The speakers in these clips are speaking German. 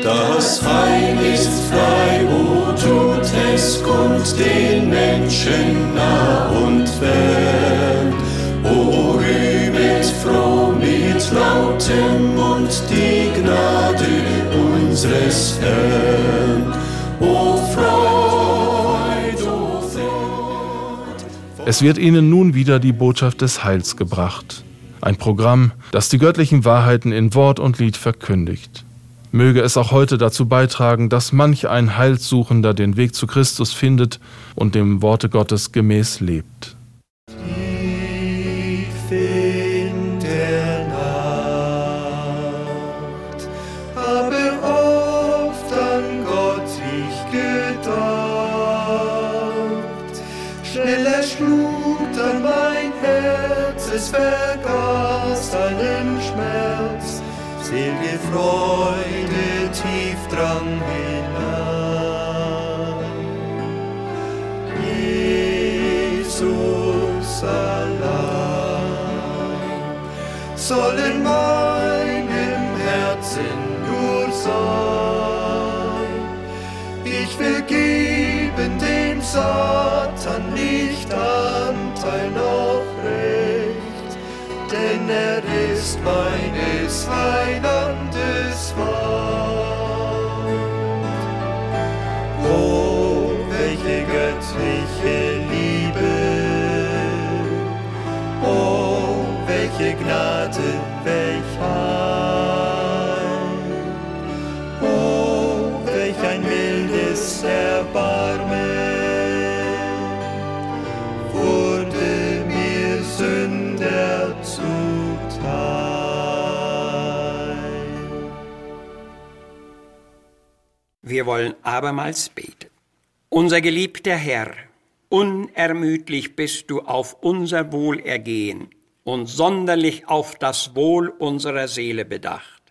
Das Heil ist frei, o tut es kund den Menschen nah und fern. O rühmet froh mit lautem Mund die Gnade unseres Herrn. O Freud, o Freud. Es wird ihnen nun wieder die Botschaft des Heils gebracht. Ein Programm, das die göttlichen Wahrheiten in Wort und Lied verkündigt. Möge es auch heute dazu beitragen, dass manch ein Heilsuchender den Weg zu Christus findet und dem Worte Gottes gemäß lebt. Erschlug dann mein Herz, es vergaß allen Schmerz, selige Freude tief drang hinein. Jesus allein soll in meinem Herzen nur sein. Ich will geben dem Satan nicht Anteil noch recht, denn er ist meines welche Gnade, welch Heil, oh, welch ein mildes Erbarmen wurde mir Sünder zuteil. Wir wollen abermals beten. Unser geliebter Herr, unermüdlich bist du auf unser Wohlergehen und sonderlich auf das Wohl unserer Seele bedacht.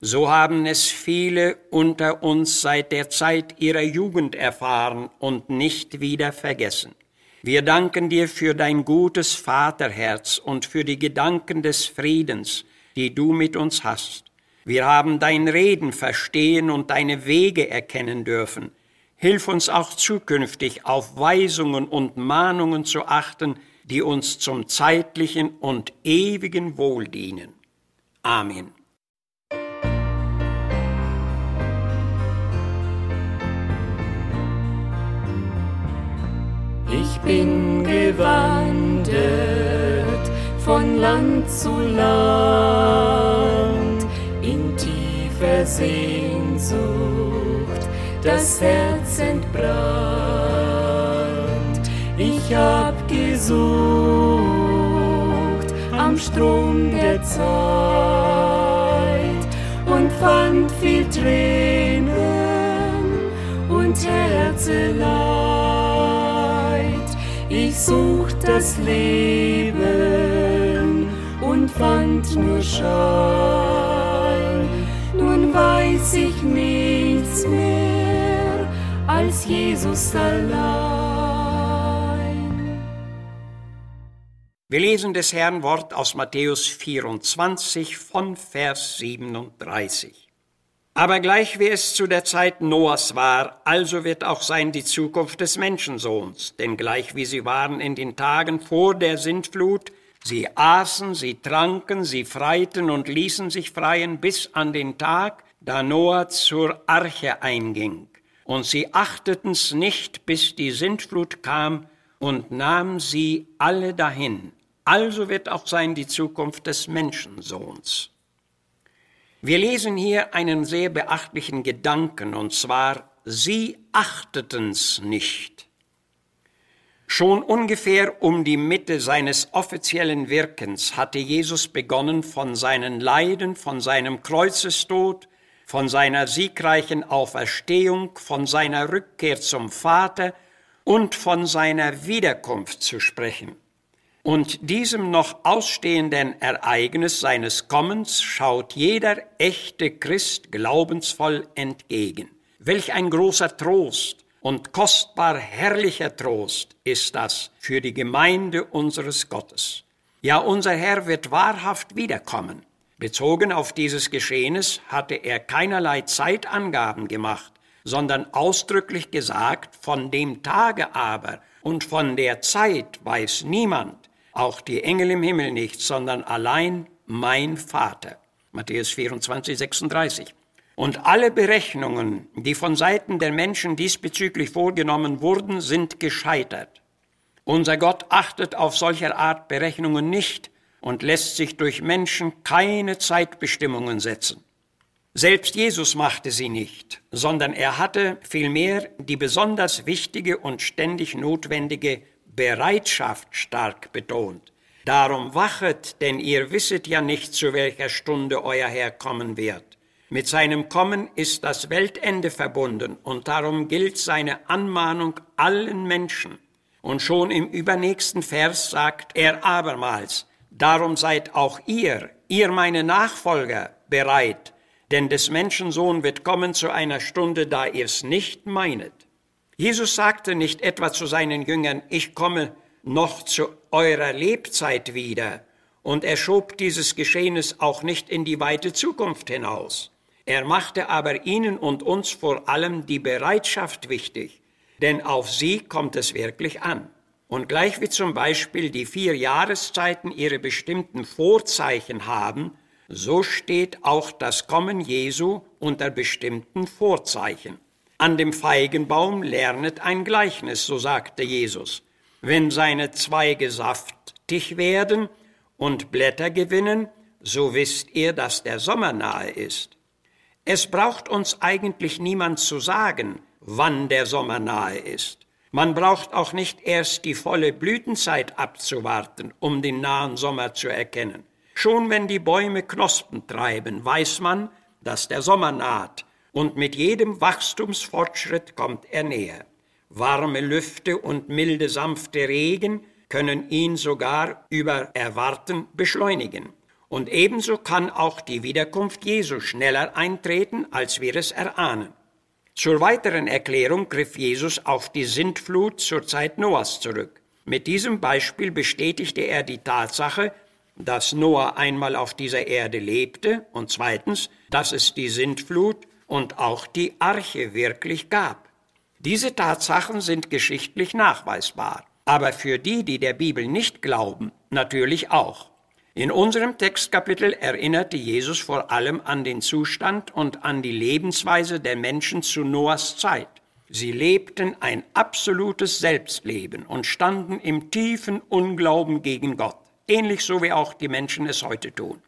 So haben es viele unter uns seit der Zeit ihrer Jugend erfahren und nicht wieder vergessen. Wir danken dir für dein gutes Vaterherz und für die Gedanken des Friedens, die du mit uns hast. Wir haben dein Reden verstehen und deine Wege erkennen dürfen. Hilf uns auch zukünftig auf Weisungen und Mahnungen zu achten, die uns zum zeitlichen und ewigen Wohl dienen. Amen. Ich bin gewandert von Land zu Land in tiefer Sehnsucht, das Herz entbrannt. Ich hab gesucht am Strom der Zeit und fand viel Tränen und Herzeleid. Ich sucht das Leben und fand nur Schein. Nun weiß ich nichts mehr als Jesus allein. Wir lesen des Herrn Wort aus Matthäus 24 von Vers 37. Aber gleich wie es zu der Zeit Noahs war, also wird auch sein die Zukunft des Menschensohns. Denn gleich wie sie waren in den Tagen vor der Sintflut, sie aßen, sie tranken, sie freiten und ließen sich freien bis an den Tag, da Noah zur Arche einging. Und sie achteten's nicht, bis die Sintflut kam und nahm sie alle dahin. Also wird auch sein die Zukunft des Menschensohns. Wir lesen hier einen sehr beachtlichen Gedanken, und zwar, sie achteten's nicht. Schon ungefähr um die Mitte seines offiziellen Wirkens hatte Jesus begonnen, von seinen Leiden, von seinem Kreuzestod, von seiner siegreichen Auferstehung, von seiner Rückkehr zum Vater und von seiner Wiederkunft zu sprechen. Und diesem noch ausstehenden Ereignis seines Kommens schaut jeder echte Christ glaubensvoll entgegen. Welch ein großer Trost und kostbar herrlicher Trost ist das für die Gemeinde unseres Gottes. Ja, unser Herr wird wahrhaft wiederkommen. Bezogen auf dieses Geschehnis hatte er keinerlei Zeitangaben gemacht, sondern ausdrücklich gesagt, von dem Tage aber und von der Zeit weiß niemand, auch die Engel im Himmel nicht, sondern allein mein Vater. Matthäus 24, 36. Und alle Berechnungen, die von Seiten der Menschen diesbezüglich vorgenommen wurden, sind gescheitert. Unser Gott achtet auf solcher Art Berechnungen nicht und lässt sich durch Menschen keine Zeitbestimmungen setzen. Selbst Jesus machte sie nicht, sondern er hatte vielmehr die besonders wichtige und ständig notwendige Bereitschaft stark betont. Darum wachet, denn ihr wisset ja nicht, zu welcher Stunde euer Herr kommen wird. Mit seinem Kommen ist das Weltende verbunden und darum gilt seine Anmahnung allen Menschen. Und schon im übernächsten Vers sagt er abermals, darum seid auch ihr, ihr meine Nachfolger, bereit, denn des Menschensohn wird kommen zu einer Stunde, da ihr's nicht meinet. Jesus sagte nicht etwa zu seinen Jüngern, ich komme noch zu eurer Lebzeit wieder, und er schob dieses Geschehnis auch nicht in die weite Zukunft hinaus. Er machte aber ihnen und uns vor allem die Bereitschaft wichtig, denn auf sie kommt es wirklich an. Und gleich wie zum Beispiel die vier Jahreszeiten ihre bestimmten Vorzeichen haben, so steht auch das Kommen Jesu unter bestimmten Vorzeichen. An dem Feigenbaum lernet ein Gleichnis, so sagte Jesus. Wenn seine Zweige saftig werden und Blätter gewinnen, so wisst ihr, dass der Sommer nahe ist. Es braucht uns eigentlich niemand zu sagen, wann der Sommer nahe ist. Man braucht auch nicht erst die volle Blütenzeit abzuwarten, um den nahen Sommer zu erkennen. Schon wenn die Bäume Knospen treiben, weiß man, dass der Sommer naht, und mit jedem Wachstumsfortschritt kommt er näher. Warme Lüfte und milde sanfte Regen können ihn sogar über Erwarten beschleunigen. Und ebenso kann auch die Wiederkunft Jesu schneller eintreten, als wir es erahnen. Zur weiteren Erklärung griff Jesus auf die Sintflut zur Zeit Noahs zurück. Mit diesem Beispiel bestätigte er die Tatsache, dass Noah einmal auf dieser Erde lebte und zweitens, dass es die Sintflut und auch die Arche wirklich gab. Diese Tatsachen sind geschichtlich nachweisbar, aber für die, die der Bibel nicht glauben, natürlich auch. In unserem Textkapitel erinnerte Jesus vor allem an den Zustand und an die Lebensweise der Menschen zu Noahs Zeit. Sie lebten ein absolutes Selbstleben und standen im tiefen Unglauben gegen Gott, ähnlich so wie auch die Menschen es heute tun.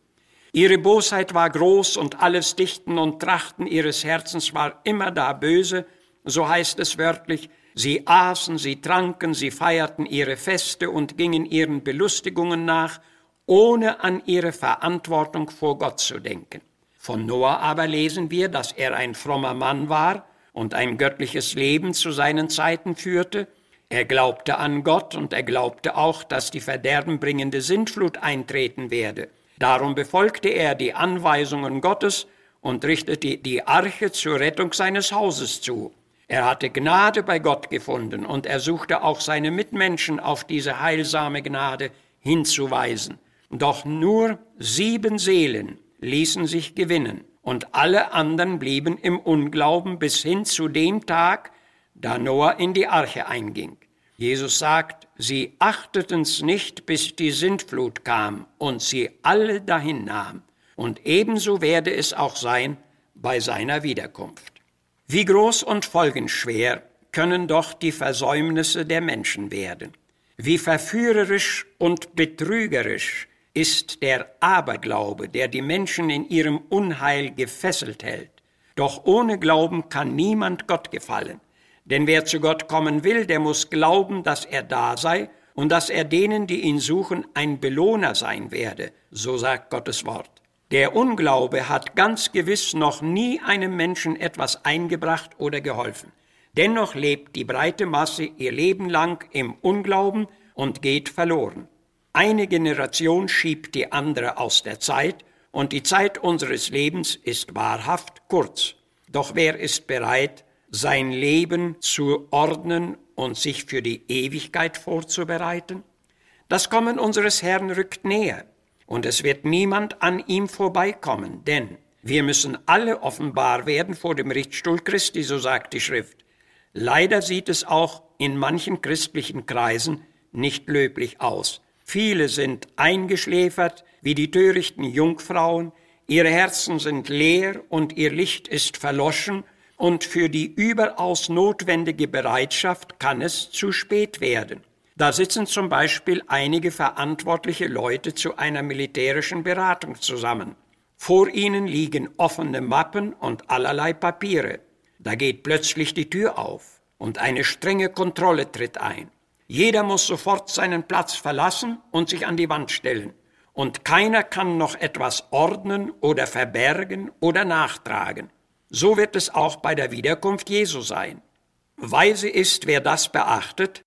Ihre Bosheit war groß und alles Dichten und Trachten ihres Herzens war immer da böse, so heißt es wörtlich, sie aßen, sie tranken, sie feierten ihre Feste und gingen ihren Belustigungen nach ohne an ihre Verantwortung vor Gott zu denken. Von Noah aber lesen wir, dass er ein frommer Mann war und ein göttliches Leben zu seinen Zeiten führte. Er glaubte an Gott und er glaubte auch, dass die verderbenbringende Sintflut eintreten werde. Darum befolgte er die Anweisungen Gottes und richtete die Arche zur Rettung seines Hauses zu. Er hatte Gnade bei Gott gefunden und er suchte auch seine Mitmenschen auf diese heilsame Gnade hinzuweisen. Doch nur sieben Seelen ließen sich gewinnen, und alle anderen blieben im Unglauben bis hin zu dem Tag, da Noah in die Arche einging. Jesus sagt, sie achteten's nicht, bis die Sintflut kam und sie alle dahin nahm. Und ebenso werde es auch sein bei seiner Wiederkunft. Wie groß und folgenschwer können doch die Versäumnisse der Menschen werden. Wie verführerisch und betrügerisch ist der Aberglaube, der die Menschen in ihrem Unheil gefesselt hält. Doch ohne Glauben kann niemand Gott gefallen. Denn wer zu Gott kommen will, der muss glauben, dass er da sei und dass er denen, die ihn suchen, ein Belohner sein werde, so sagt Gottes Wort. Der Unglaube hat ganz gewiss noch nie einem Menschen etwas eingebracht oder geholfen. Dennoch lebt die breite Masse ihr Leben lang im Unglauben und geht verloren. Eine Generation schiebt die andere aus der Zeit und die Zeit unseres Lebens ist wahrhaft kurz. Doch wer ist bereit, sein Leben zu ordnen und sich für die Ewigkeit vorzubereiten? Das Kommen unseres Herrn rückt näher. und es wird niemand an ihm vorbeikommen, denn wir müssen alle offenbar werden vor dem Richtstuhl Christi, so sagt die Schrift. Leider sieht es auch in manchen christlichen Kreisen nicht löblich aus. Viele sind eingeschläfert wie die törichten Jungfrauen, ihre Herzen sind leer und ihr Licht ist verloschen, und für die überaus notwendige Bereitschaft kann es zu spät werden. Da sitzen zum Beispiel einige verantwortliche Leute zu einer militärischen Beratung zusammen. Vor ihnen liegen offene Mappen und allerlei Papiere. Da geht plötzlich die Tür auf und eine strenge Kontrolle tritt ein. Jeder muss sofort seinen Platz verlassen und sich an die Wand stellen. Und keiner kann noch etwas ordnen oder verbergen oder nachtragen. So wird es auch bei der Wiederkunft Jesu sein. Weise ist, wer das beachtet.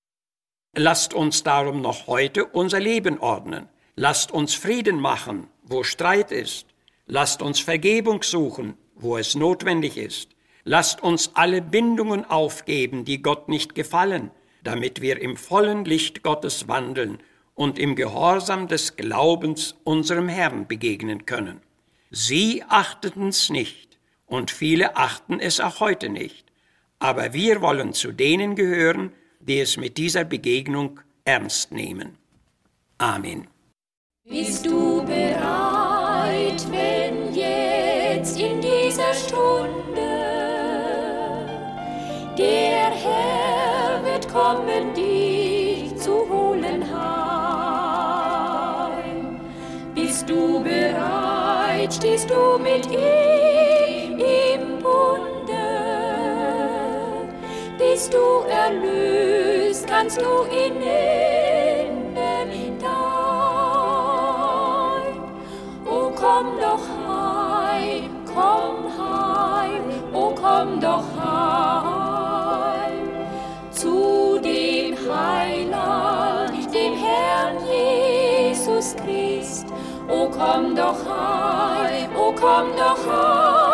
Lasst uns darum noch heute unser Leben ordnen. Lasst uns Frieden machen, wo Streit ist. Lasst uns Vergebung suchen, wo es notwendig ist. Lasst uns alle Bindungen aufgeben, die Gott nicht gefallen, damit wir im vollen Licht Gottes wandeln und im Gehorsam des Glaubens unserem Herrn begegnen können. Sie achteten's nicht und viele achten es auch heute nicht, aber wir wollen zu denen gehören, die es mit dieser Begegnung ernst nehmen. Amen. Bist du bereit, wenn jetzt in dieser Stunde der Herr wird kommen, dich zu holen heim? Bist du bereit, stehst du mit ihm Bist du erlöst, kannst du ihn nennen dein? O komm doch heim, komm heim, o komm doch heim zu dem Heiland, dem Herrn Jesus Christ. O komm doch heim, o komm doch heim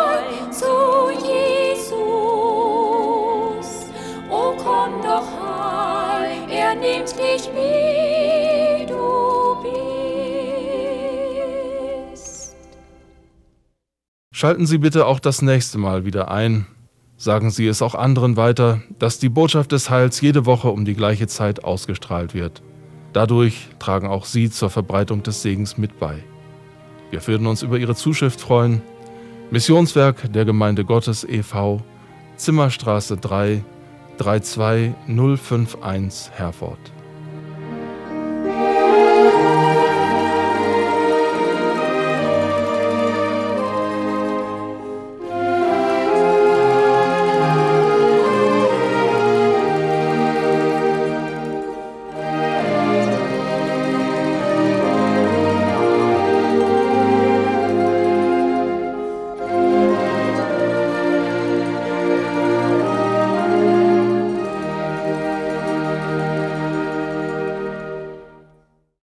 nimmt dich wie du bist. Schalten Sie bitte auch das nächste Mal wieder ein. Sagen Sie es auch anderen weiter, dass die Botschaft des Heils jede Woche um die gleiche Zeit ausgestrahlt wird. Dadurch tragen auch Sie zur Verbreitung des Segens mit bei. Wir würden uns über Ihre Zuschrift freuen. Missionswerk der Gemeinde Gottes e.V., Zimmerstraße 3, 32051 Herford.